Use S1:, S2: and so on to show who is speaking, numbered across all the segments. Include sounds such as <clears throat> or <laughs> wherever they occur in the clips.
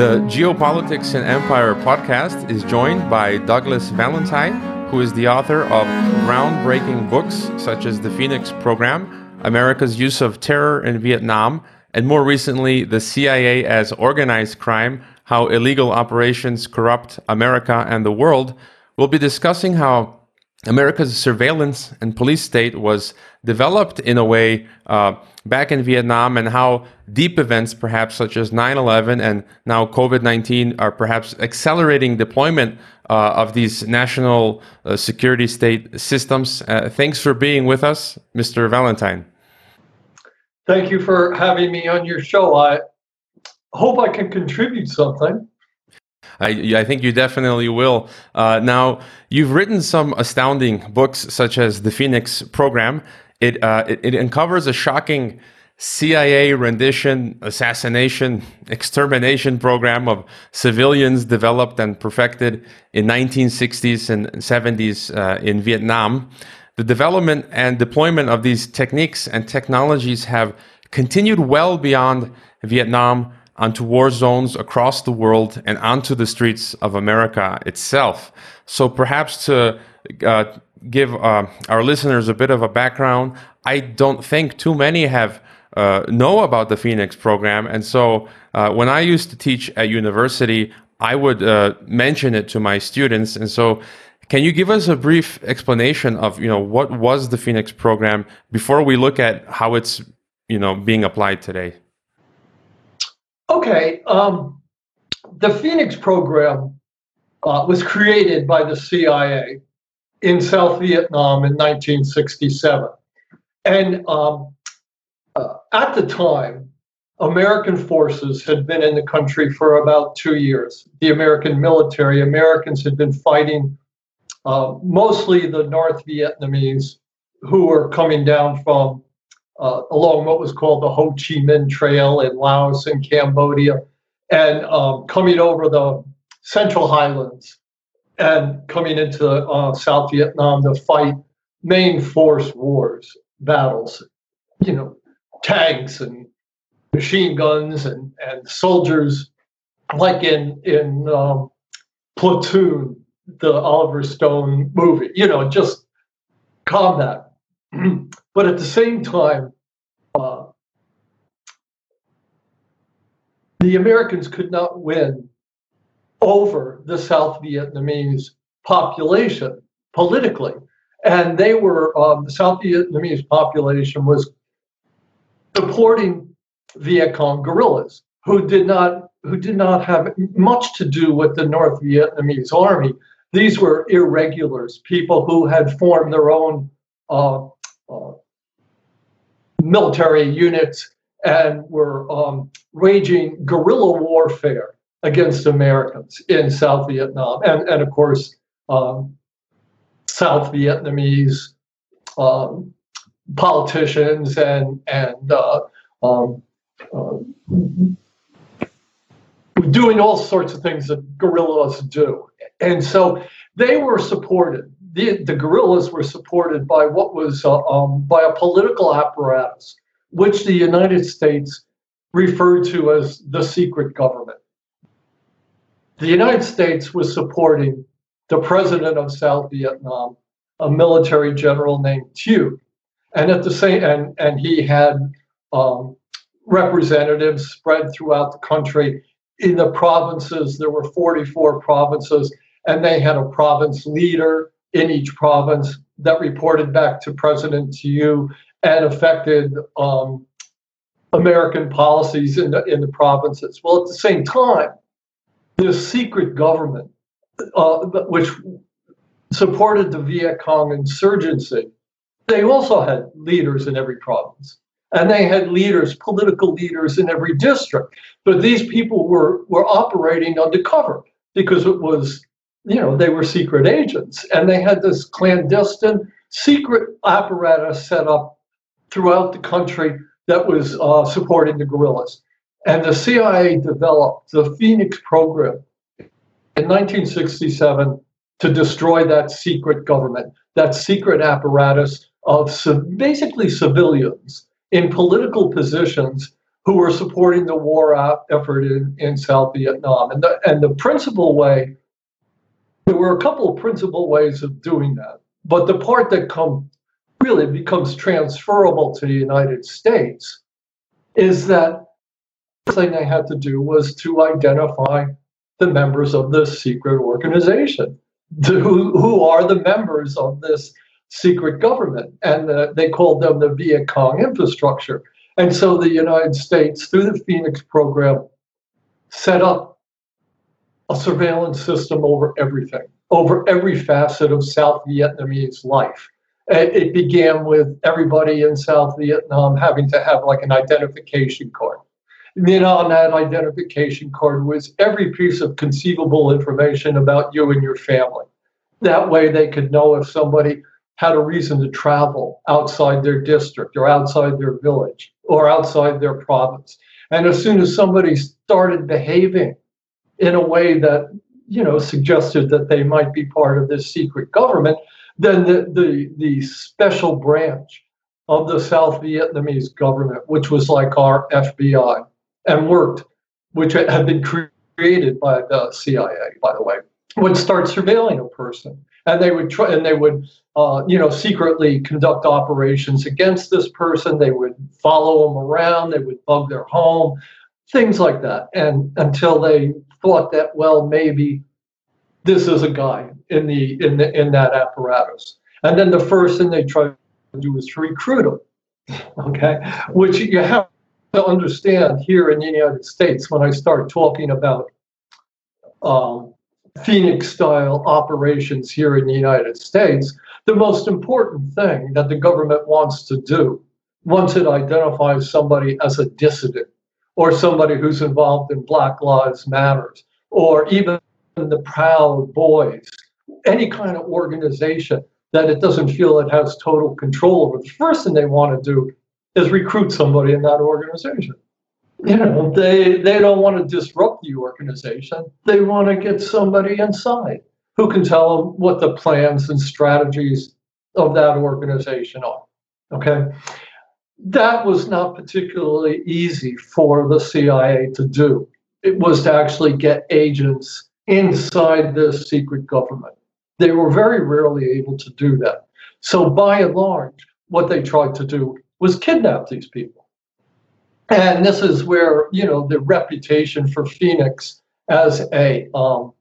S1: The Geopolitics and Empire podcast is joined by Douglas Valentine, who is the author of groundbreaking books such as The Phoenix Program, America's Use of Terror in Vietnam, and more recently, The CIA as Organized Crime How Illegal Operations Corrupt America and the World. We'll be discussing how America's surveillance and police state was developed in a way uh, back in Vietnam, and how deep events, perhaps such as 9 11 and now COVID 19, are perhaps accelerating deployment uh, of these national uh, security state systems. Uh, thanks for being with us, Mr. Valentine.
S2: Thank you for having me on your show. I hope I can contribute something.
S1: I, I think you definitely will. Uh, now, you've written some astounding books, such as The Phoenix Program. It, uh, it, it uncovers a shocking CIA rendition, assassination, <laughs> extermination program of civilians developed and perfected in 1960s and 70s uh, in Vietnam. The development and deployment of these techniques and technologies have continued well beyond Vietnam onto war zones across the world and onto the streets of America itself. So perhaps to uh, give uh, our listeners a bit of a background, I don't think too many have uh, know about the Phoenix program, and so uh, when I used to teach at university, I would uh, mention it to my students, and so. Can you give us a brief explanation of you know what was the Phoenix program before we look at how it's you know being applied today?
S2: Okay. Um, the Phoenix program uh, was created by the CIA in South Vietnam in 1967. And um, uh, at the time, American forces had been in the country for about two years. The American military, Americans had been fighting uh, mostly the North Vietnamese who were coming down from uh, along what was called the Ho Chi Minh Trail in Laos and Cambodia, and um, coming over the Central Highlands and coming into uh, South Vietnam to fight main force wars, battles, you know, tanks and machine guns and, and soldiers, like in in um, Platoon, the Oliver Stone movie, you know, just combat. <clears throat> but at the same time, uh, the Americans could not win over the South Vietnamese population politically. And they were, um, the South Vietnamese population was supporting Viet Cong guerrillas who did not who did not have much to do with the North Vietnamese army. These were irregulars, people who had formed their own uh, uh, military units and were um, waging guerrilla warfare against Americans in South Vietnam. And, and of course, um, South Vietnamese um, politicians and, and uh, um, uh, doing all sorts of things that guerrillas do. And so they were supported the, the guerrillas were supported by what was uh, um, by a political apparatus, which the United States referred to as the secret government. The United States was supporting the president of South Vietnam, a military general named Thieu, and at the same and and he had um, representatives spread throughout the country. In the provinces, there were 44 provinces, and they had a province leader in each province that reported back to President Thieu and affected um, American policies in the, in the provinces. Well, at the same time, this secret government, uh, which supported the Viet Cong insurgency, they also had leaders in every province. And they had leaders, political leaders in every district. But these people were, were operating undercover because it was you know, they were secret agents and they had this clandestine secret apparatus set up throughout the country that was uh, supporting the guerrillas. And the CIA developed the Phoenix program in 1967 to destroy that secret government, that secret apparatus of basically civilians in political positions who were supporting the war effort in, in South Vietnam. And the, and the principal way, there were a couple of principal ways of doing that. But the part that come, really becomes transferable to the United States is that the thing they had to do was to identify the members of this secret organization. Who, who are the members of this secret government? And they called them the Viet Cong infrastructure. And so the United States, through the Phoenix program, set up a surveillance system over everything, over every facet of South Vietnamese life. Uh, it began with everybody in South Vietnam having to have like an identification card. And then on that identification card was every piece of conceivable information about you and your family. That way they could know if somebody had a reason to travel outside their district or outside their village or outside their province. And as soon as somebody started behaving in a way that, you know, suggested that they might be part of this secret government, then the, the, the special branch of the South Vietnamese government, which was like our FBI and worked, which had been created by the CIA, by the way, would start surveilling a person. And they would try, and they would uh, you know, secretly conduct operations against this person. They would follow them around. They would bug their home, things like that. And until they thought that, well, maybe this is a guy in the in the in that apparatus. And then the first thing they try to do is recruit him. <laughs> Okay, which you have to understand here in the United States when I start talking about um, Phoenix style operations here in the United States, the most important thing that the government wants to do once it identifies somebody as a dissident or somebody who's involved in Black Lives Matters or even the Proud Boys, any kind of organization that it doesn't feel it has total control over, the first thing they want to do is recruit somebody in that organization you know, they they don't want to disrupt the organization. They want to get somebody inside who can tell them what the plans and strategies of that organization are. Okay. That was not particularly easy for the CIA to do. It was to actually get agents inside this secret government. They were very rarely able to do that. So, by and large, what they tried to do was kidnap these people and this is where you know the reputation for Phoenix as a um,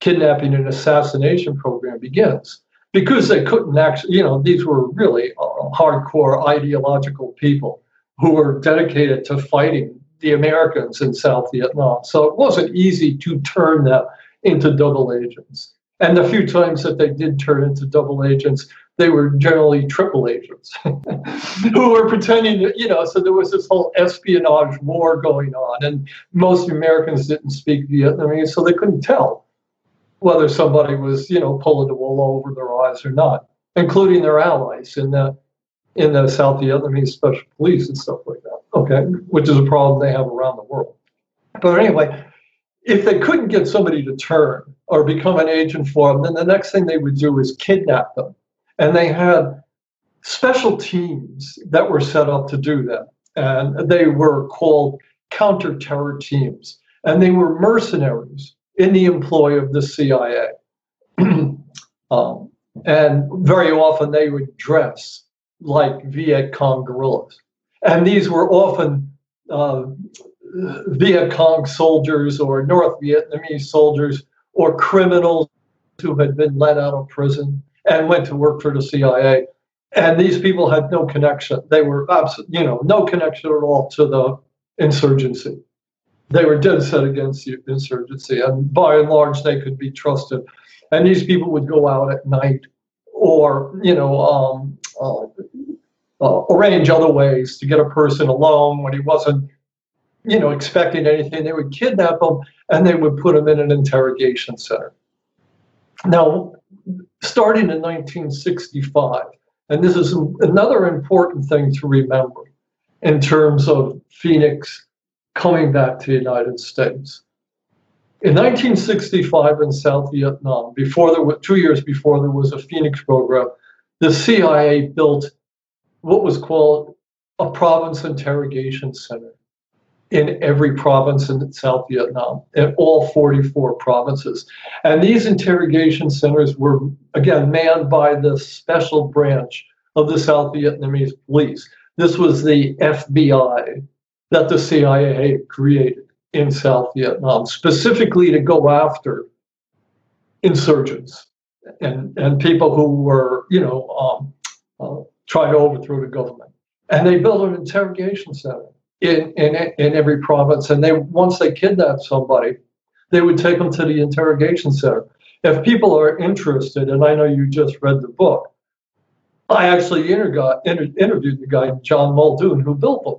S2: kidnapping and assassination program begins because they couldn't actually you know these were really uh, hardcore ideological people who were dedicated to fighting the Americans in South Vietnam. So it wasn't easy to turn them into double agents. And the few times that they did turn into double agents, they were generally triple agents <laughs> who were pretending that, you know, so there was this whole espionage war going on. And most Americans didn't speak Vietnamese, so they couldn't tell whether somebody was, you know, pulling the wool over their eyes or not, including their allies in the in the South Vietnamese special police and stuff like that. Okay, which is a problem they have around the world. But anyway, if they couldn't get somebody to turn or become an agent for them, then the next thing they would do is kidnap them and they had special teams that were set up to do that. And they were called counter-terror teams. And they were mercenaries in the employ of the CIA. <clears throat> um, and very often they would dress like Viet Cong guerrillas. And these were often uh, Viet Cong soldiers or North Vietnamese soldiers or criminals who had been let out of prison and went to work for the CIA. And these people had no connection. They were, absolutely, you know, no connection at all to the insurgency. They were dead set against the insurgency, and by and large, they could be trusted. And these people would go out at night, or you know, um, uh, uh, arrange other ways to get a person alone when he wasn't, you know, expecting anything. They would kidnap them and they would put them in an interrogation center. Now, starting in 1965. And this is another important thing to remember in terms of Phoenix coming back to the United States. In 1965 in South Vietnam, before there were two years before there was a Phoenix program, the CIA built what was called a province interrogation center. in every province in South Vietnam, in all 44 provinces. And these interrogation centers were, again, manned by the special branch of the South Vietnamese police. This was the FBI that the CIA created in South Vietnam, specifically to go after insurgents and, and people who were, you know, um, uh, trying to overthrow the government. And they built an interrogation center in, in, in every province. And they once they kidnapped somebody, they would take them to the interrogation center. If people are interested, and I know you just read the book, I actually inter- inter- interviewed the guy John Muldoon who built them.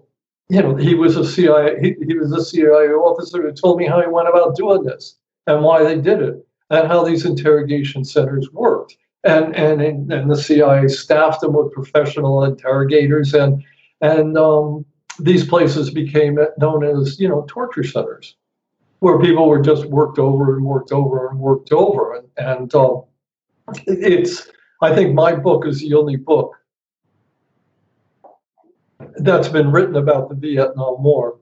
S2: You know, he was a CIA he, he was a CIA officer who told me how he went about doing this and why they did it and how these interrogation centers worked. And and and the CIA staffed them with professional interrogators and and um, these places became known as you know torture centers where people were just worked over and worked over and worked over and, and uh, it's i think my book is the only book that's been written about the vietnam war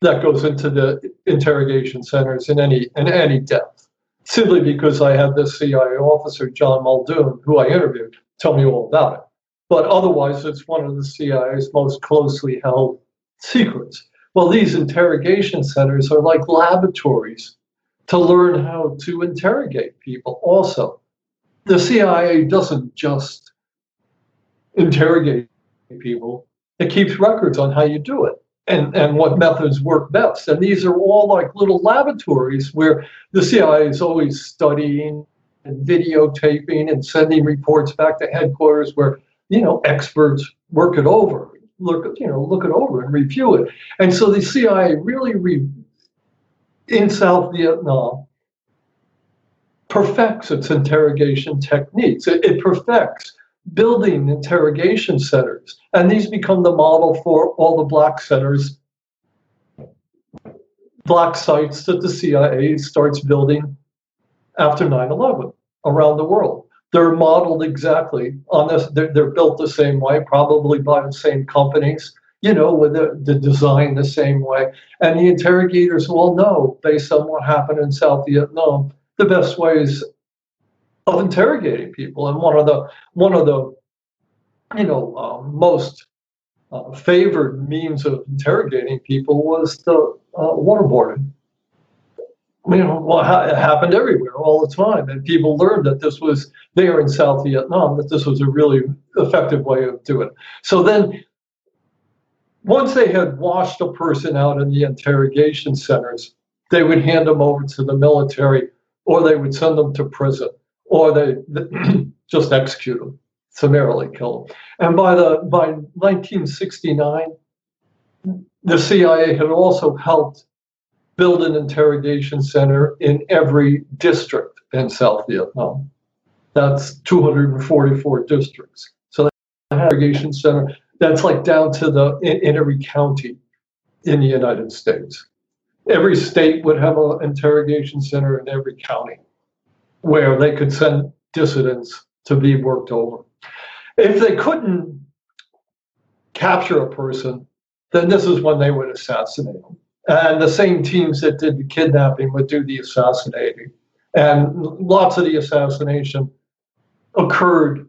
S2: that goes into the interrogation centers in any in any depth simply because i had this cia officer john muldoon who i interviewed tell me all about it but otherwise it's one of the CIA's most closely held secrets. Well, these interrogation centers are like laboratories to learn how to interrogate people, also. The CIA doesn't just interrogate people, it keeps records on how you do it and, and what methods work best. And these are all like little laboratories where the CIA is always studying and videotaping and sending reports back to headquarters where you know, experts work it over, look, you know, look it over and review it. And so the CIA really, re- in South Vietnam, perfects its interrogation techniques. It, it perfects building interrogation centers, and these become the model for all the black centers, black sites that the CIA starts building after 9 11 around the world they're modeled exactly on this. They're, they're, built the same way, probably by the same companies, you know, with the, the design the same way. And the interrogators will know, based on what happened in South Vietnam, the best ways of interrogating people. And one of the one of the you know uh, most uh, favored means of interrogating people was the uh, waterboarding you know, well, it happened everywhere all the time. And people learned that this was there in South Vietnam, that this was a really effective way of doing it. So then, once they had washed a person out in the interrogation centers, they would hand them over to the military or they would send them to prison or they <clears throat> just execute them, summarily kill them. And by, the, by 1969, the CIA had also helped build an interrogation center in every district in South Vietnam. That's 244 districts. So the interrogation center, that's like down to the in, in every county in the United States. Every state would have an interrogation center in every county where they could send dissidents to be worked over. If they couldn't capture a person, then this is when they would assassinate them. And the same teams that did the kidnapping would do the assassinating. And lots of the assassination occurred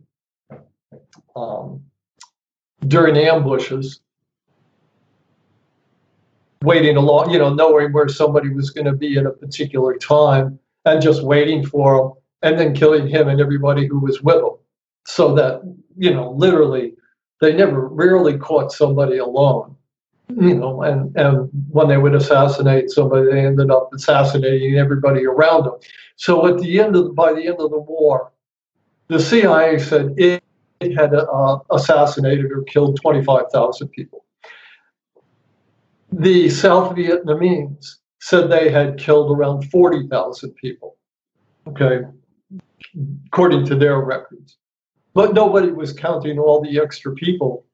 S2: um, during ambushes, waiting along, you know, knowing where somebody was going to be at a particular time and just waiting for him and then killing him and everybody who was with him. So that, you know, literally, they never rarely caught somebody alone you know, and, and when they would assassinate somebody, they ended up assassinating everybody around them. So at the end of by the end of the war, the CIA said it, it had uh, assassinated or killed 25,000 people. The South Vietnamese said they had killed around 40,000 people. Okay, according to their records. But nobody was counting all the extra people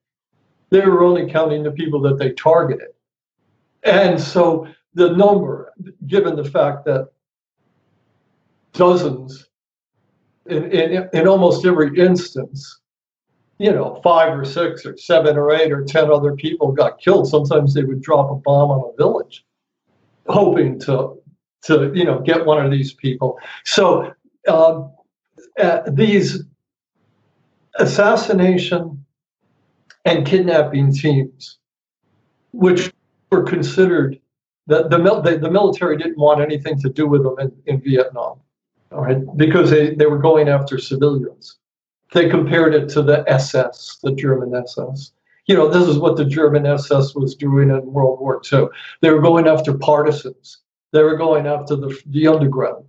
S2: they were only counting the people that they targeted. And so the number, given the fact that dozens, in, in, in almost every instance, you know, five or six or seven or eight or ten other people got killed. Sometimes they would drop a bomb on a village, hoping to to you know get one of these people. So um, uh, these assassination and kidnapping teams, which were considered that the, the, the military didn't want anything to do with them in, in Vietnam, all right, because they, they were going after civilians. They compared it to the SS, the German SS. You know, this is what the German SS was doing in World War II. They were going after partisans. They were going after the, the underground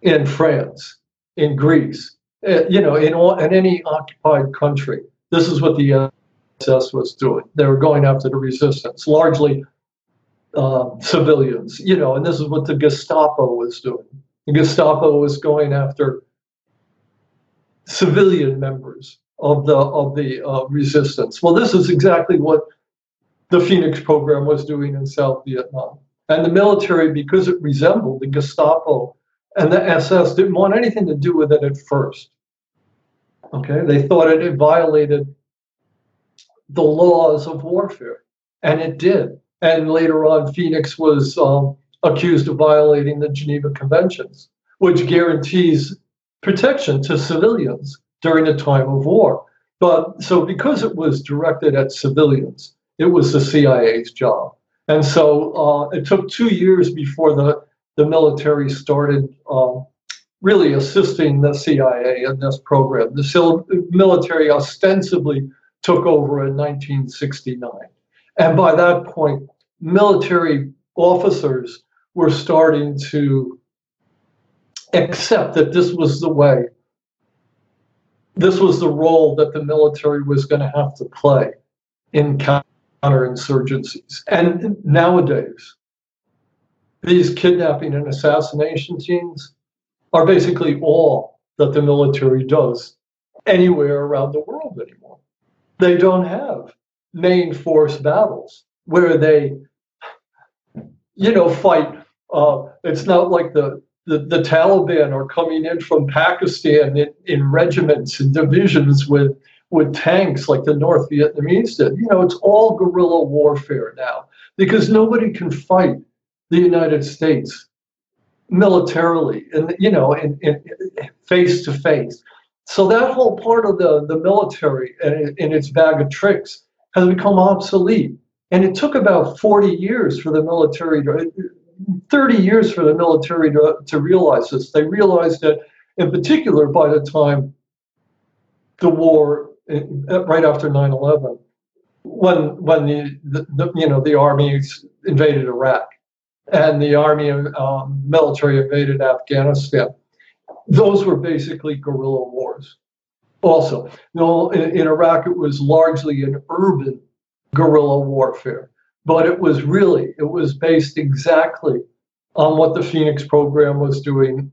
S2: in France, in Greece, uh, you know, in, all, in any occupied country. This is what the SS was doing. They were going after the resistance, largely uh, civilians, you know, and this is what the Gestapo was doing. The Gestapo was going after civilian members of the of the uh, resistance. Well, this is exactly what the Phoenix program was doing in South Vietnam. And the military, because it resembled the Gestapo and the SS, didn't want anything to do with it at first. Okay, they thought it violated the laws of warfare, and it did. And later on, Phoenix was um, accused of violating the Geneva Conventions, which guarantees protection to civilians during a time of war. But so, because it was directed at civilians, it was the CIA's job. And so uh, it took two years before the, the military started um, really assisting the CIA in this program. The military ostensibly took over in 1969. And by that point, military officers were starting to accept that this was the way, this was the role that the military was going to have to play in counterinsurgencies. And nowadays, these kidnapping and assassination teams are basically all that the military does anywhere around the world anymore. They don't have main force battles where they, you know, fight. Uh, it's not like the, the, the Taliban are coming in from Pakistan in, in regiments and divisions with with tanks like the North Vietnamese did. You know, it's all guerrilla warfare now because nobody can fight the United States militarily and you know in, in, face to face so that whole part of the, the military and, in its bag of tricks has become obsolete and it took about 40 years for the military to 30 years for the military to, to realize this they realized that in particular by the time the war right after 9-11 when when the, the, the you know the armies invaded iraq and the army um, military invaded Afghanistan. Those were basically guerrilla wars. Also, you know, in, in Iraq, it was largely an urban guerrilla warfare, but it was really it was based exactly on what the Phoenix program was doing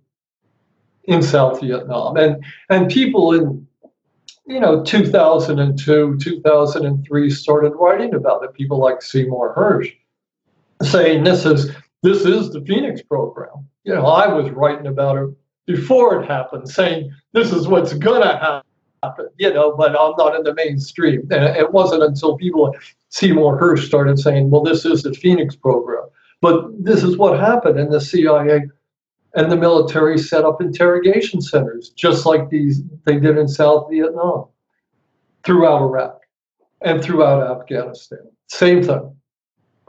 S2: in South Vietnam, and and people in you know 2002 2003 started writing about it people like seymour hersh saying this is this is the Phoenix program. You know, I was writing about it before it happened, saying this is what's gonna happen. You know, but I'm not in the mainstream. And it wasn't until people Seymour Hersh started saying, "Well, this is the Phoenix program." But this is what happened, and the CIA and the military set up interrogation centers, just like these they did in South Vietnam, throughout Iraq, and throughout Afghanistan. Same thing.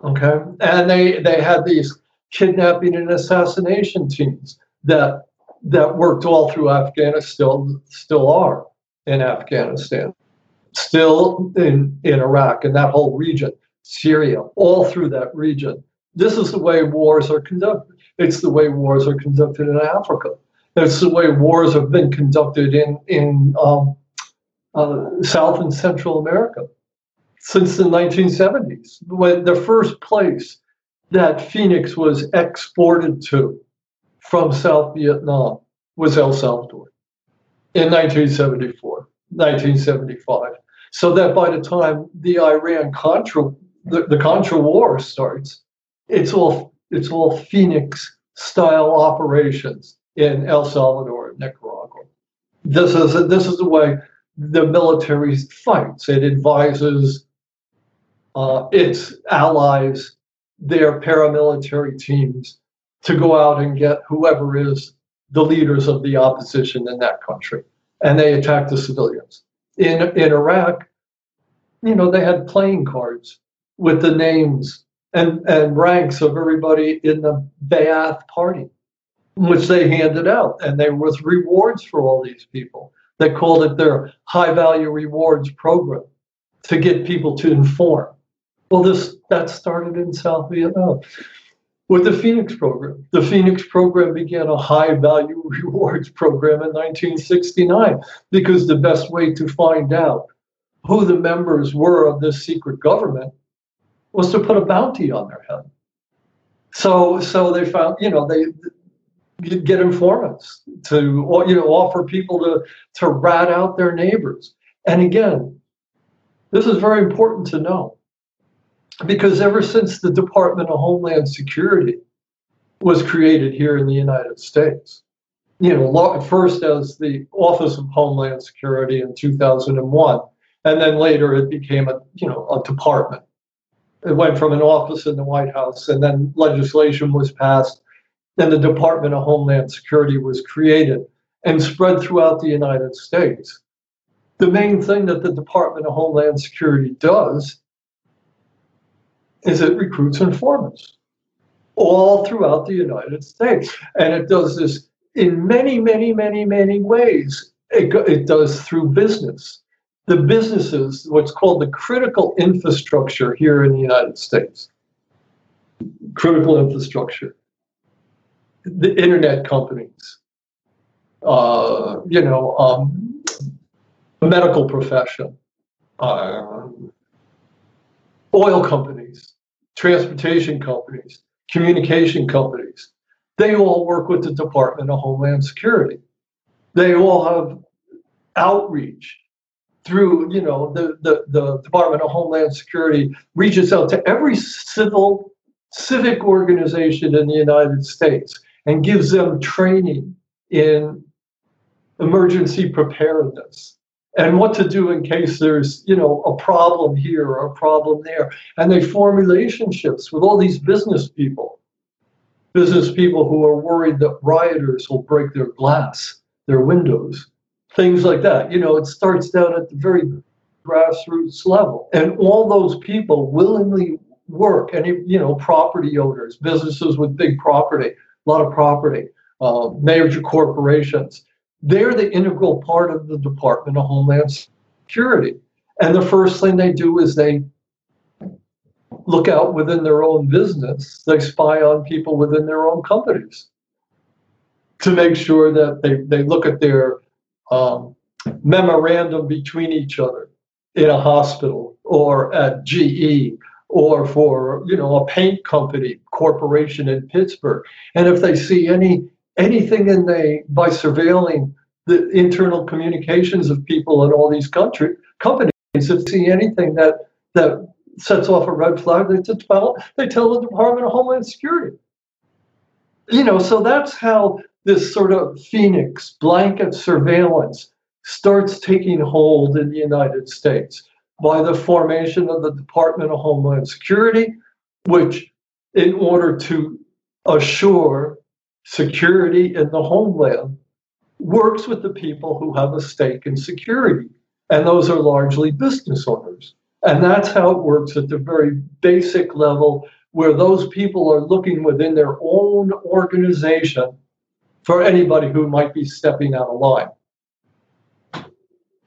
S2: Okay, and they they had these kidnapping and assassination teams that that worked all through Afghanistan, still still are in Afghanistan, still in, in Iraq and that whole region, Syria, all through that region. This is the way wars are conducted. It's the way wars are conducted in Africa. It's the way wars have been conducted in in um, uh, South and Central America since the 1970s. When the first place that Phoenix was exported to from South Vietnam was El Salvador in 1974, 1975. So that by the time the Iran Contra, the, the Contra War starts, it's all it's all Phoenix style operations in El Salvador and Nicaragua. This is this is the way the military fights. It advises uh, its allies, their paramilitary teams, to go out and get whoever is the leaders of the opposition in that country. And they attack the civilians. In, in Iraq, you know, they had playing cards with the names and, and ranks of everybody in the Ba'ath party, which they handed out. And there was rewards for all these people. They called it their high value rewards program to get people to inform. Well, this that started in South Vietnam with the Phoenix program. The Phoenix program began a high value <laughs> rewards program in 1969 because the best way to find out who the members were of this secret government was to put a bounty on their head. So, so they found, you know, they get informants to, you know, offer people to to rat out their neighbors. And again, this is very important to know because ever since the Department of Homeland Security was created here in the United States, you know, first as the Office of Homeland Security in 2001, and then later it became a, you know, a department. It went from an office in the White House, and then legislation was passed, and the Department of Homeland Security was created and spread throughout the United States. The main thing that the Department of Homeland Security does is it recruits informants all throughout the United States. And it does this in many, many, many, many ways. It, it does through business. The businesses, what's called the critical infrastructure here in the United States. Critical infrastructure. The internet companies, uh, you know, um, medical profession, uh, oil companies, transportation companies, communication companies. They all work with the Department of Homeland Security. They all have outreach through, you know, the, the, the Department of Homeland Security reaches out to every civil civic organization in the United States and gives them training in emergency preparedness and what to do in case there's you know a problem here or a problem there. And they form relationships with all these business people. Business people who are worried that rioters will break their glass their windows things like that. You know it starts down at the very grassroots level. And all those people willingly work any you know property owners businesses with big property a lot of property uh, major corporations they're the integral part of the Department of Homeland Security. And the first thing they do is they look out within their own business, they spy on people within their own companies to make sure that they, they look at their um, memorandum between each other in a hospital or at GE or for you know a paint company corporation in Pittsburgh and if they see any anything in the by surveilling the internal communications of people in all these country companies if see anything that that sets off a red flag they tell they tell the department of homeland security. You know so that's how this sort of phoenix blanket surveillance starts taking hold in the united states by the formation of the department of homeland security which in order to assure security in the homeland works with the people who have a stake in security. And those are largely business owners. And that's how it works at the very basic level, where those people are looking within their own organization for anybody who might be stepping out of line.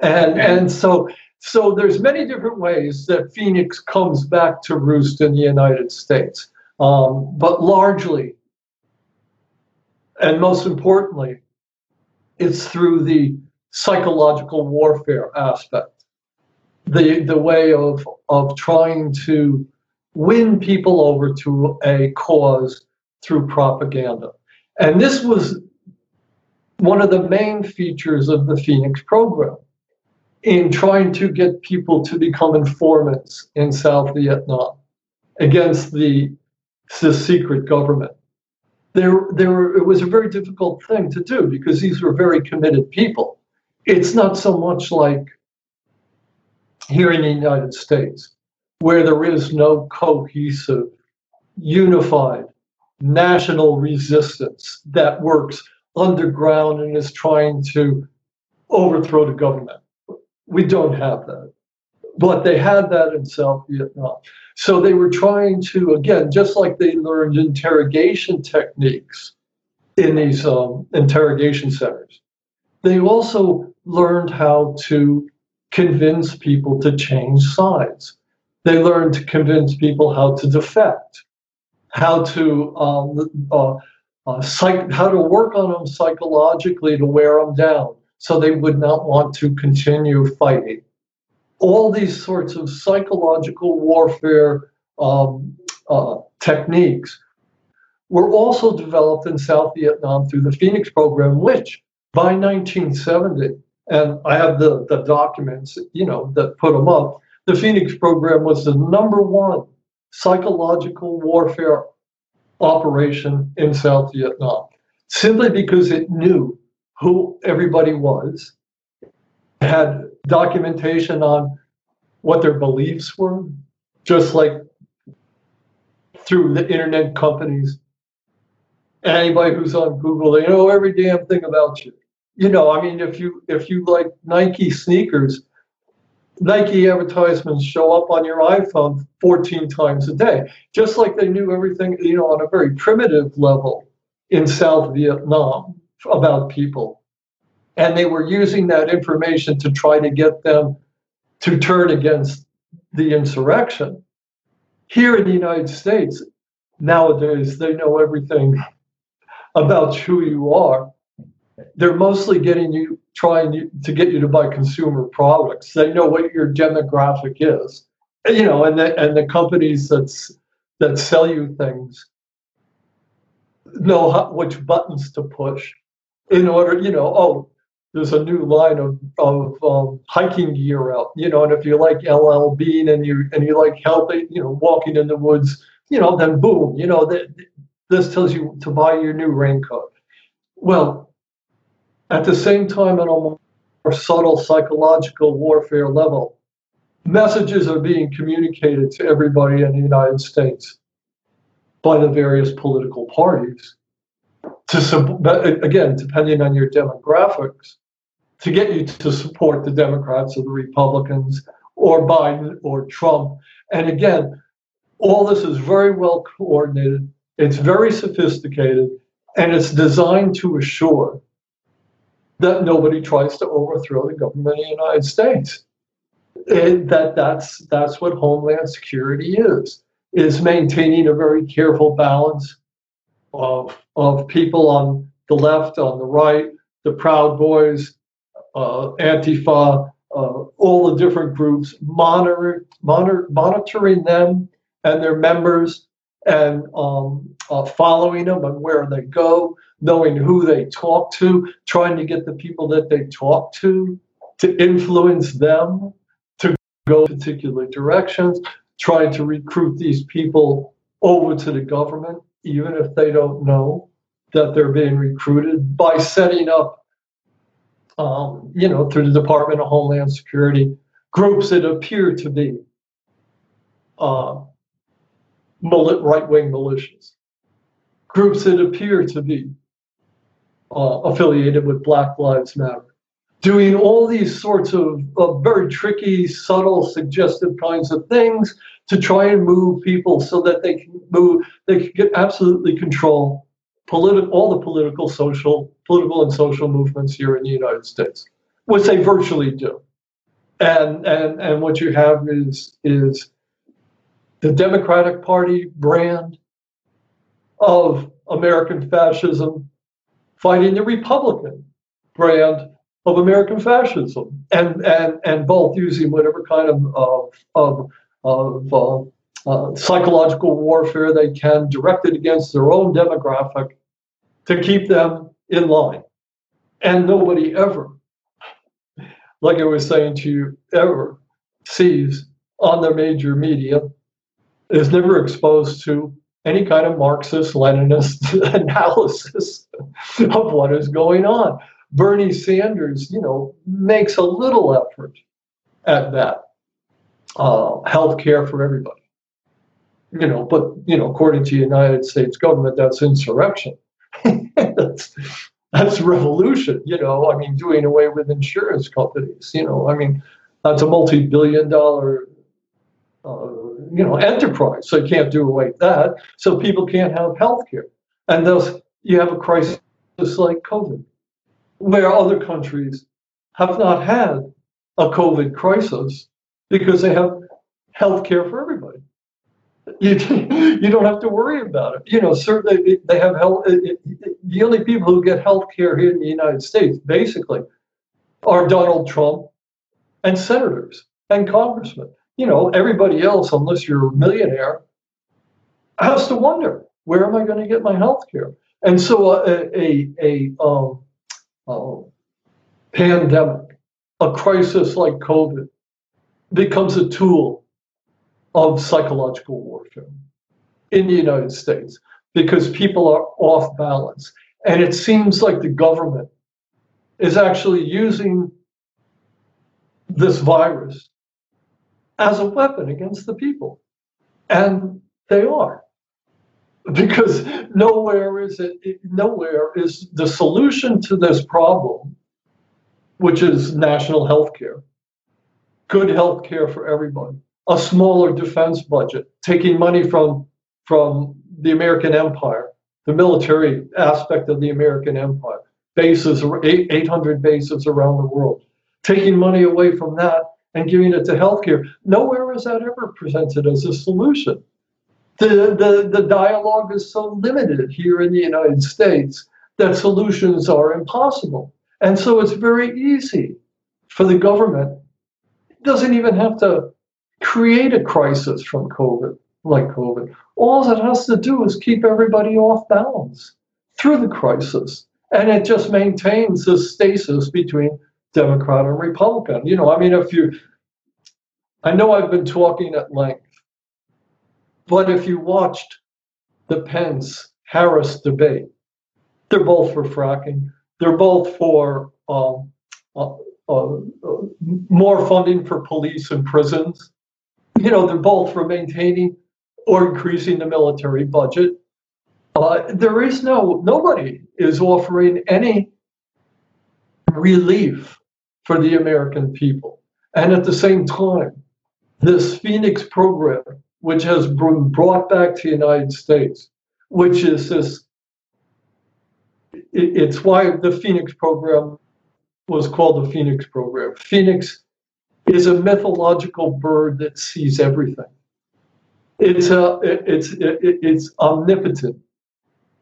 S2: And, and so, so there's many different ways that Phoenix comes back to roost in the United States. Um, but largely, and most importantly, it's through the psychological warfare aspect, the the way of of trying to win people over to a cause through propaganda. And this was one of the main features of the Phoenix program in trying to get people to become informants in South Vietnam against the, the secret government there, there, it was a very difficult thing to do because these were very committed people. It's not so much like here in the United States, where there is no cohesive, unified national resistance that works underground and is trying to overthrow the government. We don't have that. But they had that in South Vietnam. So they were trying to, again, just like they learned interrogation techniques in these um, interrogation centers, they also learned how to convince people to change sides. They learned to convince people how to defect, how to um, uh, uh, psych- how to work on them psychologically to wear them down, so they would not want to continue fighting. All these sorts of psychological warfare um, uh, techniques were also developed in South Vietnam through the Phoenix program, which by 1970, and I have the, the documents, you know, that put them up, the Phoenix program was the number one psychological warfare operation in South Vietnam, simply because it knew who everybody was, had documentation on what their beliefs were, just like through the internet companies. Anybody who's on Google, they know every damn thing about you. You know, I mean, if you if you like Nike sneakers, Nike advertisements show up on your iPhone 14 times a day, just like they knew everything, you know, on a very primitive level in South Vietnam about people. And they were using that information to try to get them to turn against the insurrection. Here in the United States, nowadays, they know everything about who you are. They're mostly getting you, trying to get you to buy consumer products. They know what your demographic is, you know, and the, and the companies that's, that sell you things know how, which buttons to push in order, you know, oh, there's a new line of, of um, hiking gear out, you know, and if you like LL Bean and you and you like healthy, you know, walking in the woods, you know, then boom, you know, this tells you to buy your new raincoat. Well, at the same time, on a more subtle psychological warfare level, messages are being communicated to everybody in the United States by the various political parties to uh, again, depending on your demographics, to get you to support the Democrats or the Republicans or Biden or Trump. And again, all this is very well coordinated. It's very sophisticated, and it's designed to assure that nobody tries to overthrow the government of the United States. And that that's that's what Homeland Security is is maintaining a very careful balance of of people on the left, on the right, the Proud Boys, uh, Antifa, uh, all the different groups, monitor, monitor, monitoring them and their members and um, uh, following them and where they go, knowing who they talk to, trying to get the people that they talk to to influence them to go particular directions, trying to recruit these people over to the government, even if they don't know that they're being recruited by setting up, um, you know, through the Department of Homeland Security, groups that appear to be uh, right-wing militias, groups that appear to be uh, affiliated with Black Lives Matter, doing all these sorts of, of very tricky, subtle, suggestive kinds of things to try and move people so that they can move, they can get absolutely control politi- all the political, social, political and social movements here in the United States, which they virtually do. And and and what you have is is the Democratic Party brand of American fascism fighting the Republican brand of American fascism, and and and both using whatever kind of of of, of uh, uh, psychological warfare they can directed against their own demographic to keep them in line. And nobody ever, like I was saying to you, ever sees on the major media, is never exposed to any kind of Marxist Leninist <laughs> analysis of what is going on. Bernie Sanders, you know, makes a little effort at that. Uh, health care for everybody. You know, but you know, according to the United States government, that's insurrection. <laughs> that's that's revolution. You know, I mean, doing away with insurance companies. You know, I mean, that's a multi-billion-dollar uh, you know enterprise. So you can't do away with that. So people can't have health care, and thus you have a crisis like COVID, where other countries have not had a COVID crisis because they have health care for everybody. You, <laughs> you don't have to worry about it. You know, certainly they have health. The only people who get health care here in the United States, basically, are Donald Trump and senators and congressmen. You know, everybody else, unless you're a millionaire, has to wonder where am I going to get my health care? And so a, a, a um, uh, pandemic, a crisis like COVID, becomes a tool of psychological warfare in the United States because people are off balance. And it seems like the government is actually using this virus as a weapon against the people. And they are. Because nowhere is it, nowhere is the solution to this problem, which is national health care, good health care for everybody, a smaller defense budget, taking money from, from the American empire, the military aspect of the American empire, bases, 800 bases around the world, taking money away from that and giving it to healthcare. Nowhere is that ever presented as a solution. The, the, the dialogue is so limited here in the United States that solutions are impossible. And so it's very easy for the government, doesn't even have to create a crisis from COVID, like COVID. All it has to do is keep everybody off balance through the crisis. And it just maintains this stasis between Democrat and Republican. You know, I mean, if you, I know I've been talking at length, but if you watched the Pence Harris debate, they're both for fracking. They're both for um, uh, more funding for police and prisons. You know, they're both for maintaining or increasing the military budget. Uh, there is no, nobody is offering any relief for the American people. And at the same time, this Phoenix program, which has been brought back to the United States, which is this, it's why the Phoenix program was called the Phoenix program. Phoenix is a mythological bird that sees everything. It's a, it's it's omnipotent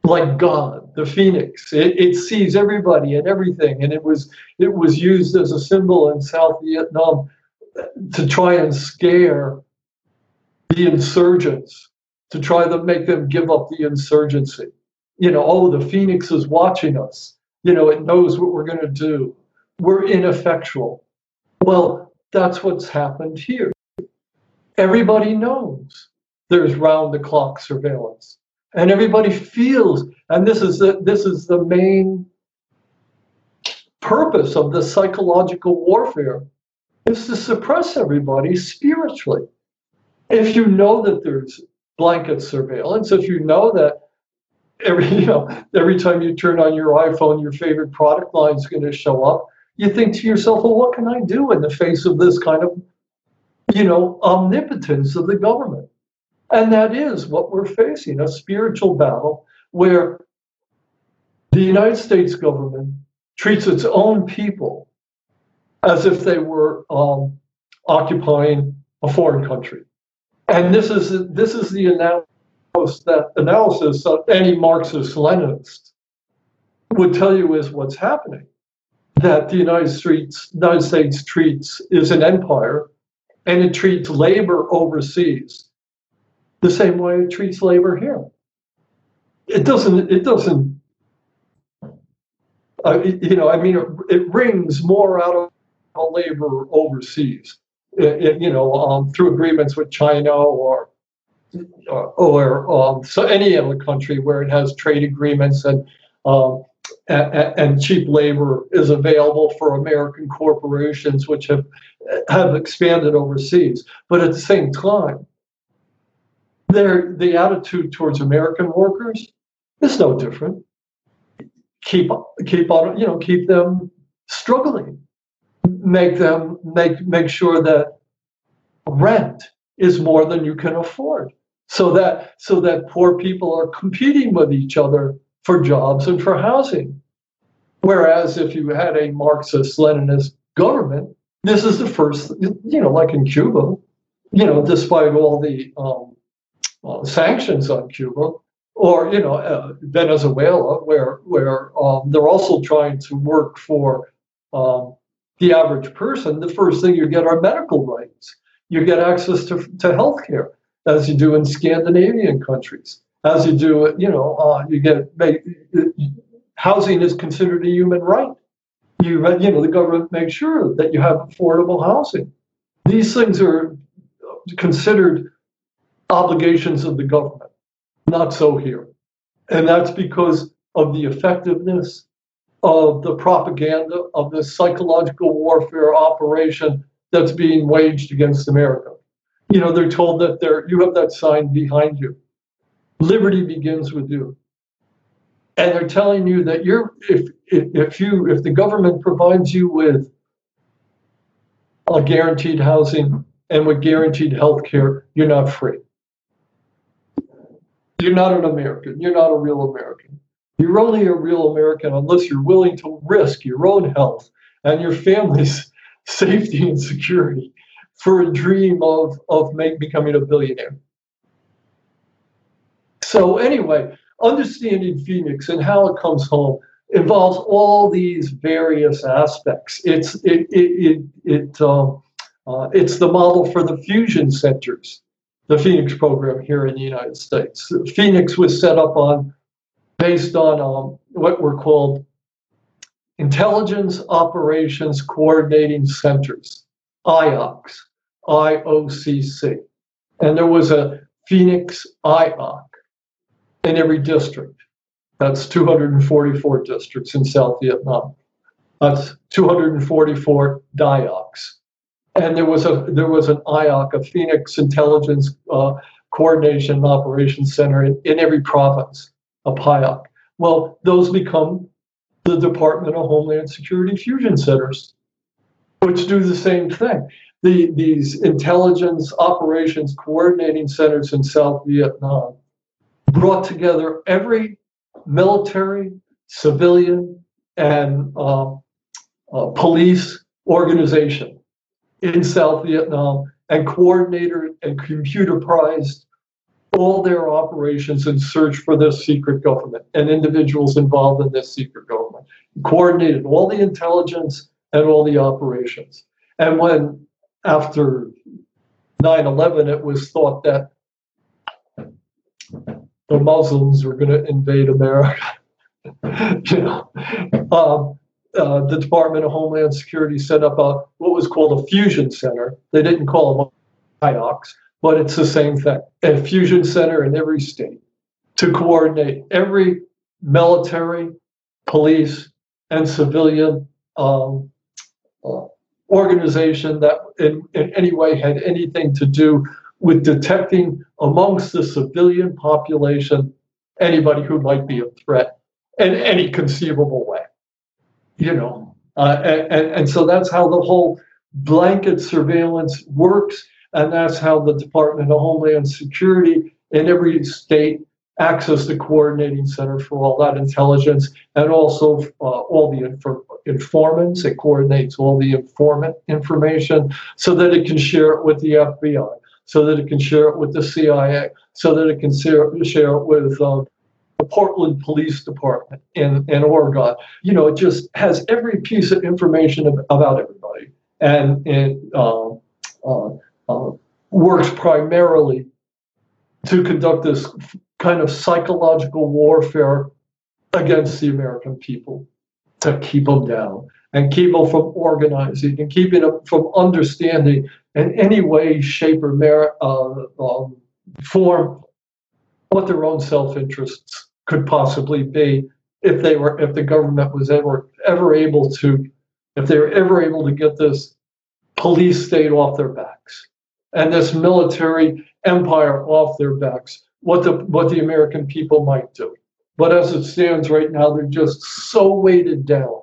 S2: like God, the phoenix. It, it, sees everybody and everything, and it was it was used as a symbol in South Vietnam to try and scare the insurgents, to try to make them give up the insurgency. You know, oh, the phoenix is watching us. You know, it knows what we're going to do. We're ineffectual. Well, that's what's happened here. Everybody knows there's round the clock surveillance and everybody feels and this is the, this is the main purpose of the psychological warfare is to suppress everybody spiritually if you know that there's blanket surveillance if you know that every <laughs> you know every time you turn on your iphone your favorite product line is going to show up you think to yourself well what can i do in the face of this kind of you know omnipotence of the government and that is what we're facing a spiritual battle where the United States government treats its own people as if they were um, occupying a foreign country. And this is, this is the analysis that analysis that any Marxist Leninist would tell you is what's happening. That the United States, United States treats is an empire and it treats labor overseas the same way it treats labor here. It doesn't. It doesn't. Uh, you know, I mean, it, it wrings more out of labor overseas. It, it, you know, um, through agreements with China or or, or um, so any other country where it has trade agreements and um, and, cheap labor is available for American corporations, which have have expanded overseas. But at the same time, the attitude towards American workers is no different. Keep keep on you know keep them struggling, make them make make sure that rent is more than you can afford, so that so that poor people are competing with each other for jobs and for housing. Whereas if you had a Marxist Leninist government, this is the first, you know, like in Cuba, you know, despite all the um, uh, sanctions on Cuba, or you know, uh, Venezuela, where where um, they're also trying to work for um, the average person. The first thing you get are medical rights. You get access to to health care, as you do in Scandinavian countries as you do it, you know, uh, you get housing is considered a human right. You, you know, the government makes sure that you have affordable housing. These things are considered obligations of the government. Not so here, and that's because of the effectiveness of the propaganda of this psychological warfare operation that's being waged against America. You know, they're told that there you have that sign behind you liberty begins with you. And they're telling you that you're if if you if the government provides you with a guaranteed housing and with guaranteed health care, you're not free. You're not an American. You're not a real American. You're only a real American unless you're willing to risk your own health and your family's <laughs> safety and security for a dream of, of make, becoming a billionaire. So anyway, understanding Phoenix and how it comes home involves all these various aspects. It's it it it, it um, uh, it's the model for the fusion centers, the Phoenix program here in the United States. Phoenix was set up on based on um, what were called intelligence operations coordinating centers, IOCs, IOCC, and there was a Phoenix IOC in every district. That's 244 districts in South Vietnam. That's 244 DIOCs. And there was a there was an IOC, a Phoenix Intelligence uh, Coordination and Operations Center in, in every province, a PIOC. Well, those become the Department of Homeland Security fusion centers, which do the same thing. The, these intelligence operations coordinating centers in South Vietnam brought together every military, civilian, and uh, uh, police organization in South Vietnam and coordinated and computerized all their operations in search for this secret government and individuals involved in this secret government. Coordinated all the intelligence and all the operations. And when, after 9 11, it was thought that the Muslims were going to invade America. <laughs> you know, um, uh, the Department of Homeland Security set up a what was called a fusion center. They didn't call them IOCs, but it's the same thing. A fusion center in every state to coordinate every military, police, and civilian um, uh, organization that in, in any way had anything to do with detecting amongst the civilian population anybody who might be a threat in any conceivable way. You know, uh, and, and so that's how the whole blanket surveillance works. And that's how the Department of Homeland Security in every state access the coordinating center for all that intelligence and also uh, all the infor- informants. It coordinates all the informant information so that it can share it with the FBI so that it can share it with the CIA, so that it can share, it with uh, the Portland Police Department in, in Oregon. You know, it just has every piece of information about everybody. And it uh, uh, uh, works primarily to conduct this kind of psychological warfare against the American people to keep them down and keep them from organizing and keeping them from understanding in any way, shape, or uh, um, form what their own self interests could possibly be if they were if the government was ever ever able to if they were ever able to get this police state off their backs and this military empire off their backs what the what the american people might do. But as it stands right now they're just so weighted down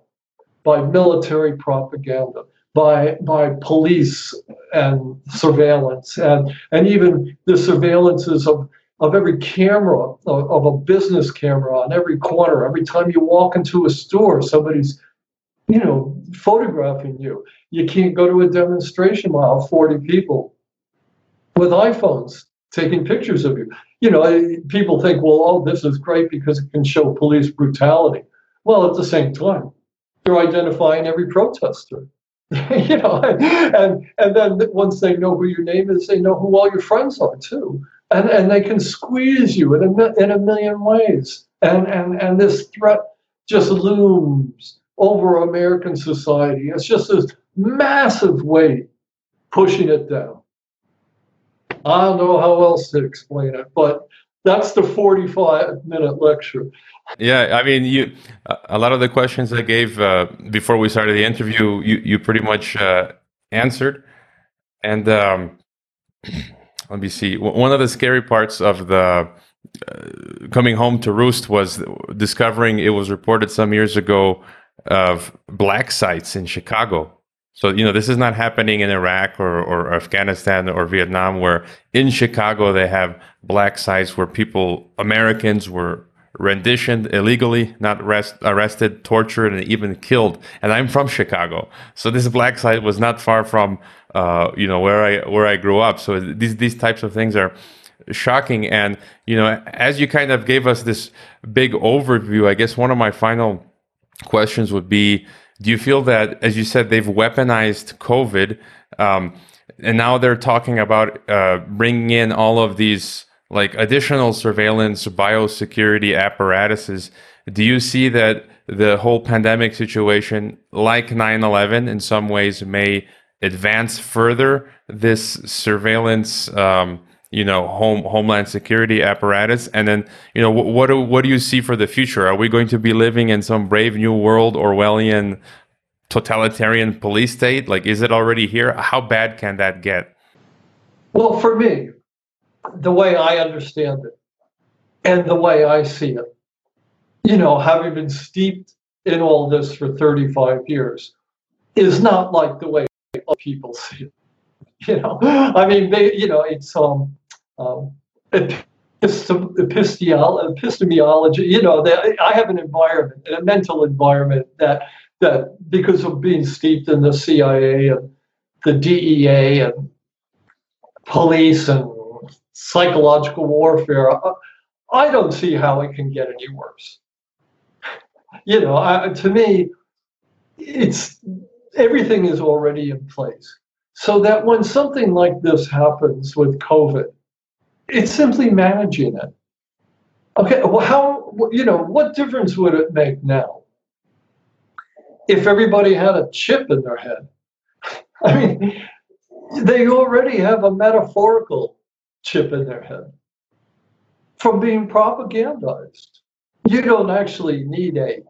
S2: by military propaganda by by police and surveillance and and even the surveillances of of every camera of, a business camera on every corner. Every time you walk into a store somebody's you know photographing you. You can't go to a demonstration while 40 people with iphones taking pictures of you. You know eh, people think well oh this is great because it can show police brutality. Well at the same time they're identifying every protester <laughs> you know, and and then once they know who your name is, they know who all your friends are too, and and they can squeeze you in a in a million ways, and and and this threat just looms over American society. It's just this massive weight pushing it down. I don't know how else to explain it, but that's the 45 minute lecture.
S1: Yeah, I mean, you. A lot of the questions I gave uh, before we started the interview, you you pretty much uh, answered. And um, <clears throat> let me see. One of the scary parts of the uh, coming home to roost was discovering it was reported some years ago of black sites in Chicago. So you know this is not happening in Iraq or, or Afghanistan or Vietnam, where in Chicago they have black sites where people Americans were renditioned illegally, not arrest, arrested, tortured, and even killed. And I'm from Chicago, so this black site was not far from uh, you know where I where I grew up. So these these types of things are shocking. And you know, as you kind of gave us this big overview, I guess one of my final questions would be: Do you feel that, as you said, they've weaponized COVID? Um, and now they're talking about uh, bringing in all of these like additional surveillance biosecurity apparatuses. Do you see that the whole pandemic situation like 9-11 in some ways may advance further this surveillance um, you know home homeland security apparatus? And then you know what, what do, what do you see for the future? Are we going to be living in some brave new world orwellian totalitarian police state? Like is it already here? How bad can that get?
S2: Well for me the way I understand it and the way I see it. You know, having been steeped in all this for 35 years is not like the way people see it. <laughs> You know, I mean, they, you know, it's um, um epistemology. You know, they, I have an environment, a mental environment that that because of being steeped in the CIA and the DEA and police and psychological warfare, I don't see how it can get any worse. You know, I, to me, it's everything is already in place. So that when something like this happens with COVID, it's simply managing it. Okay, well, how, you know, what difference would it make now if everybody had a chip in their head? <laughs> I mean, they already have a metaphorical chip in their head from being propagandized. You don't actually need a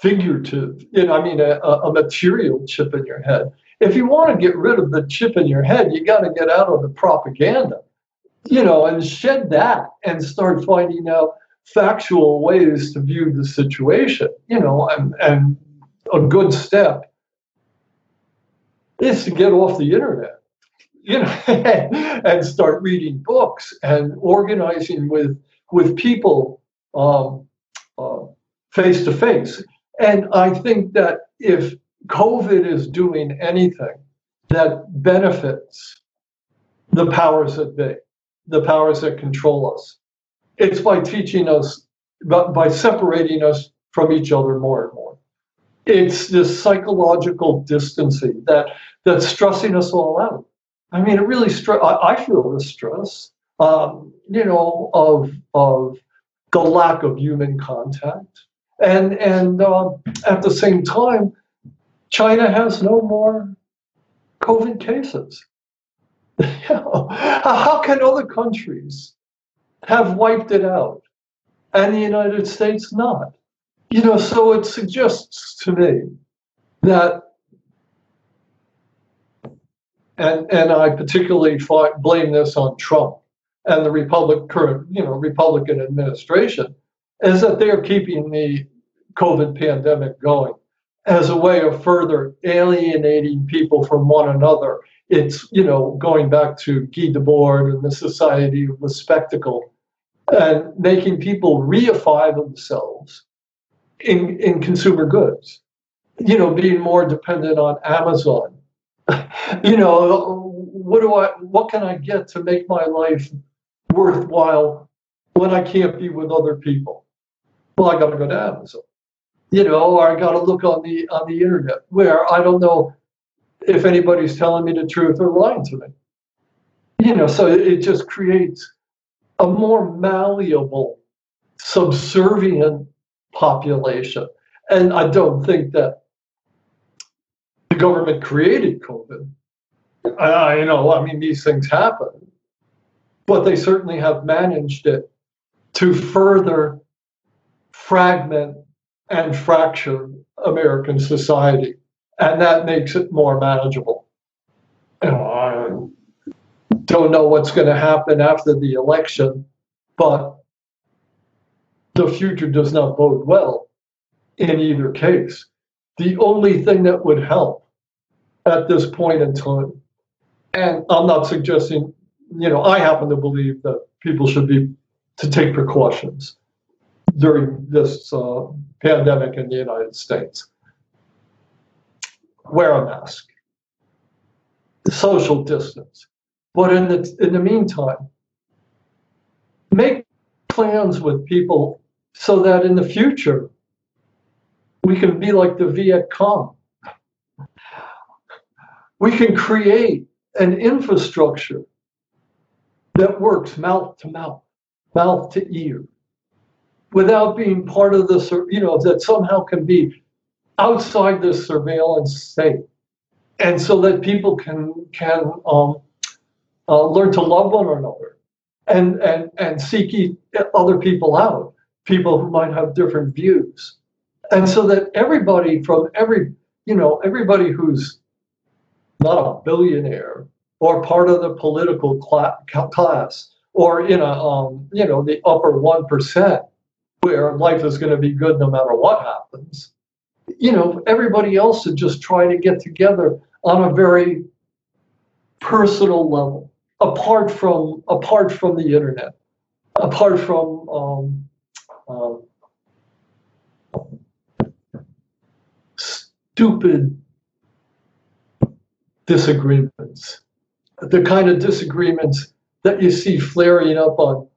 S2: figurative, you know, I mean, a, a material chip in your head. If you want to get rid of the chip in your head, you got to get out of the propaganda, you know, and shed that and start finding out factual ways to view the situation, you know, and, and a good step is to get off the internet you know, <laughs> and start reading books and organizing with with people face to face. And I think that if COVID is doing anything that benefits the powers that be, the powers that control us, it's by teaching us, by separating us from each other more and more. It's this psychological distancing that that's stressing us all out. I mean, it really stress. I, feel the stress, um, you know, of of the lack of human contact, and and uh, at the same time, China has no more COVID cases. <laughs> how can other countries have wiped it out, and the United States not. You know, so it suggests to me that, and and I particularly blame this on Trump and the Republic current, you know, Republican administration, is that they are keeping the COVID pandemic going as a way of further alienating people from one another. It's, you know, going back to Guy Debord and the Society of the Spectacle and making people reify themselves in, in consumer goods, you know, being more dependent on Amazon. <laughs> you know, what do I, what can I get to make my life worthwhile when I can't be with other people? Well, I got to go to Amazon you know, or I got to look on the on the internet where I don't know if anybody's telling me the truth or lying to me. You know, so it, it just creates a more malleable, subservient population. And I don't think that the government created COVID. I, know, I mean, these things happen, but they certainly have managed it to further fragment and fracture American society. And that makes it more manageable. I don't know what's going to happen after the election, but the future does not bode well in either case. The only thing that would help at this point in time, and I'm not suggesting, you know, I happen to believe that people should be to take precautions during this uh, pandemic in the United States. Wear a mask, social distance. But in the, in the meantime, make plans with people so that in the future we can be like the Viet Cong. We can create an infrastructure that works mouth to mouth, mouth to ear, without being part of the, you know, that somehow can be outside the surveillance state. And so that people can, can um, uh, learn to love one another and, and, and seek other people out, people who might have different views. And so that everybody from every, you know, everybody who's not a billionaire or part of the political class or in a, um, you know, the upper 1%, where life is going to be good no matter what happens. You know, everybody else is just try to get together on a very personal level, apart from apart from the internet, apart from um, um, stupid disagreements, the kind of disagreements that you see flaring up on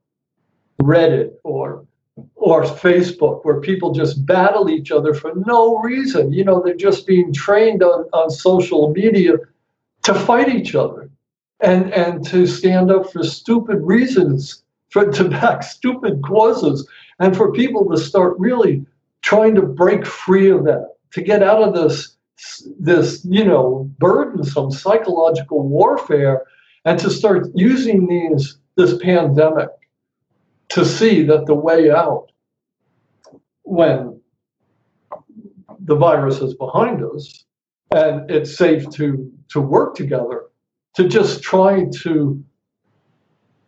S2: Reddit or or Facebook where people just battle each other for no reason. You know, they're just being trained on, on social media to fight each other and, and to stand up for stupid reasons, for to back <laughs> stupid causes, and for people to start really trying to break free of that, to get out of this this, you know, burdensome psychological warfare and to start using these this pandemic to see that the way out when the virus is behind us and it's safe to to work together to just try to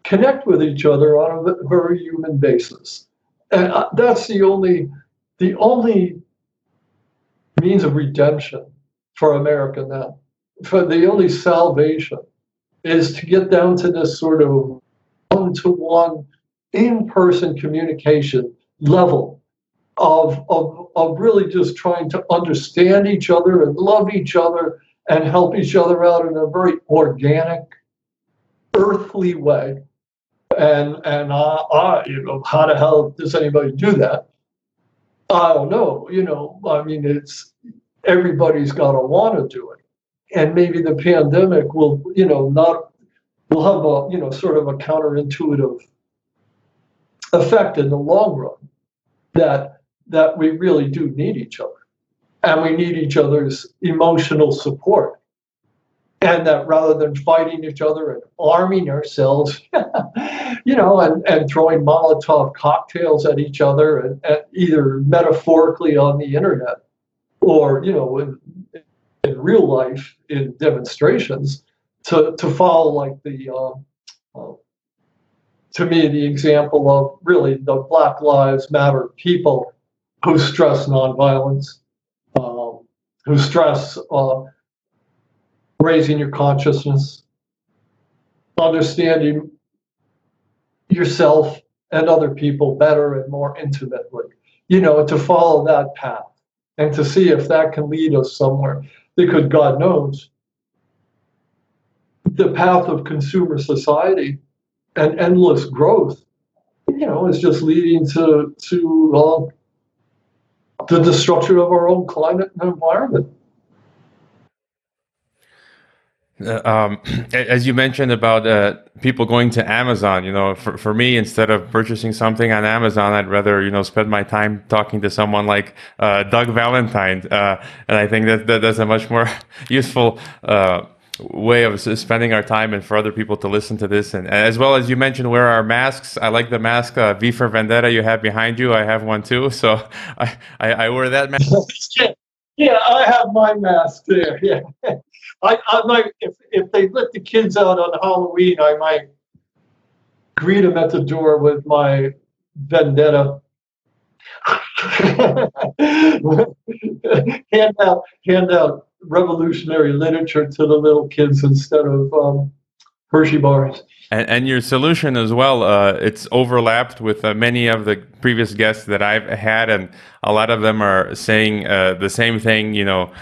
S2: connect with each other on a very human basis. And uh, that's the only the only means of redemption for america now for the only salvation is to get down to this sort of one-to-one in-person communication level of, of, of really just trying to understand each other and love each other and help each other out in a very organic, earthly way. And and I, you know, how the hell does anybody do that? Oh, I don't know. You know, I mean, it's everybody's got to want to do it, and maybe the pandemic will, you know, not will have a you know sort of a counterintuitive effect in the long run that that we really do need each other and we need each other's emotional support and that rather than fighting each other and arming ourselves, <laughs> you know, and, and throwing Molotov cocktails at each other, and, and either metaphorically on the internet or, you know, in, in real life in demonstrations, to, to follow like the, uh, uh, to me, the example of really the Black Lives Matter people who stress nonviolence, um, who stress uh, raising your consciousness, understanding yourself and other people better and more intimately. You know, to follow that path and to see if that can lead us somewhere. Because God knows the path of consumer society and endless growth, you know, is just leading to to uh, the destruction of our own climate and environment.
S1: Uh, um, <clears throat> as you mentioned about uh, people going to Amazon, you know, for, for me, instead of purchasing something on Amazon, I'd rather, you know, spend my time talking to someone like uh, Doug Valentine. Uh, and I think that, that that's a much more <laughs> useful uh, way of spending our time and for other people to listen to this. And as well as you mentioned, wear our masks. I like the mask uh, V for Vendetta you have behind you. I have one too. <laughs> So I, I, I wear that mask. <laughs>
S2: yeah, I have my mask there. Yeah. I, I might if if they let the kids out on Halloween, I might greet them at the door with my vendetta. <laughs> hand out hand out revolutionary literature to the little kids instead of um, Hershey bars.
S1: And, and, your solution as well, uh, it's overlapped with uh, many of the previous guests that I've had, and a lot of them are saying uh, the same thing. You know,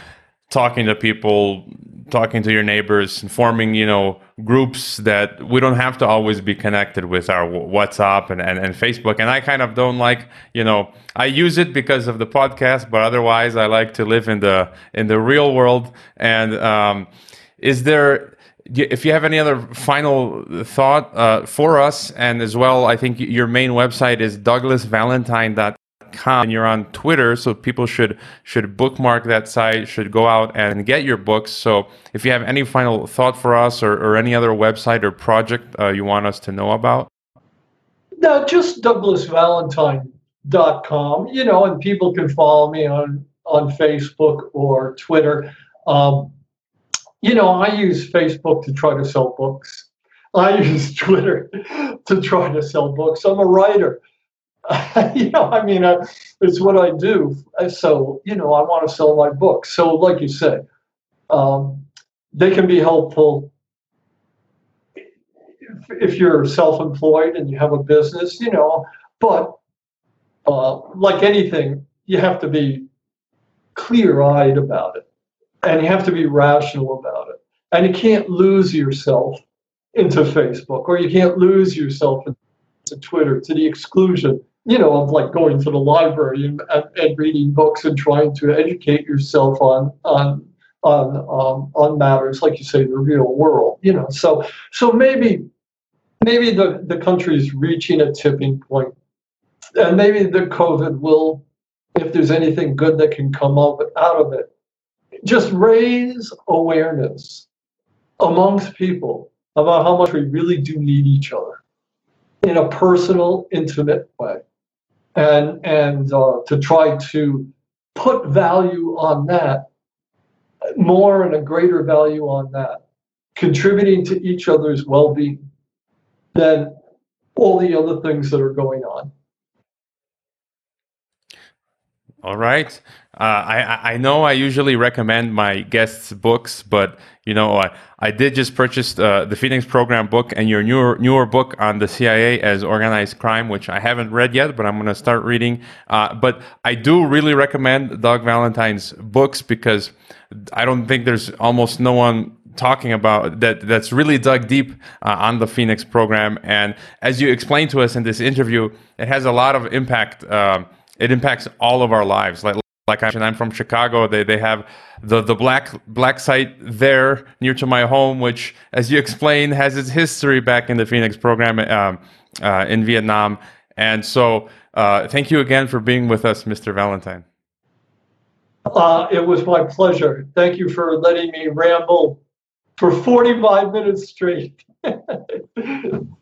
S1: talking to people, talking to your neighbors, forming, you know, groups that we don't have to always be connected with our WhatsApp and, and, and Facebook. And I kind of don't like, you know, I use it because of the podcast, but otherwise I like to live in the in the real world. And um, is there if you have any other final thought uh, for us, and as well, I think your main website is douglasvalentine.com com and you're on Twitter, so people should should bookmark that site, should go out and get your books. So if you have any final thought for us or, or any other website or project uh, you want us to know about.
S2: No, just douglasvalentine.com, you know, and people can follow me on on Facebook or Twitter. Um, you know, I use Facebook to try to sell books. I <laughs> use Twitter to try to sell books. I'm a writer. <laughs> you know, I mean, uh, it's what I do. So, you know, I want to sell my books. So, like you said, um, they can be helpful if, if you're self-employed and you have a business, you know. But uh, like anything, you have to be clear-eyed about it, and you have to be rational about it, and you can't lose yourself into Facebook, or you can't lose yourself into Twitter to the exclusion you know, of like going to the library and, and reading books and trying to educate yourself on on on um, on matters like you say the real world. You know, so so maybe maybe the the country is reaching a tipping point, and maybe the COVID will, if there's anything good that can come up out of it, just raise awareness amongst people about how much we really do need each other in a personal, intimate way and and uh, to try to put value on that more and a greater value on that contributing to each other's well-being than all the other things that are going on
S1: all right uh, I I know I usually recommend my guests books, but you know I, I did just purchase uh, the Phoenix Program book and your newer newer book on the CIA as organized crime, which I haven't read yet, but I'm going to start reading. Uh, but I do really recommend Doug Valentine's books because I don't think there's almost no one talking about that that's really dug deep uh, on the Phoenix Program, and as you explained to us in this interview, it has a lot of impact. Um, it impacts all of our lives. Like like I mentioned, I'm from Chicago. They they have the the black black site there near to my home, which, as you <laughs> explained, has its history back in the Phoenix program um, uh, in Vietnam. And so, uh, thank you again for being with us, Mr. Valentine.
S2: Uh, it was my pleasure. Thank you for letting me ramble for 45 minutes straight. <laughs>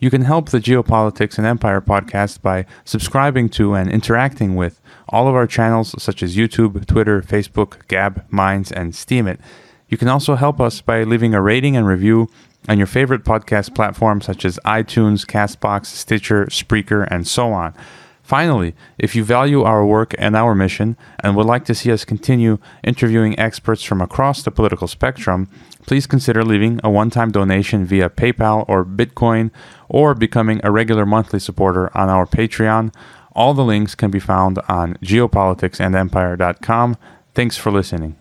S1: You can help the Geopolitics and Empire podcast by subscribing to and interacting with all of our channels such as YouTube, Twitter, Facebook, Gab, Minds, and Steemit. You can also help us by leaving a rating and review on your favorite podcast platforms such as iTunes, Castbox, Stitcher, Spreaker, and so on. Finally, if you value our work and our mission and would like to see us continue interviewing experts from across the political spectrum, please consider leaving a one time donation via PayPal or Bitcoin or becoming a regular monthly supporter on our Patreon. All the links can be found on geopoliticsandempire.com. Thanks for listening.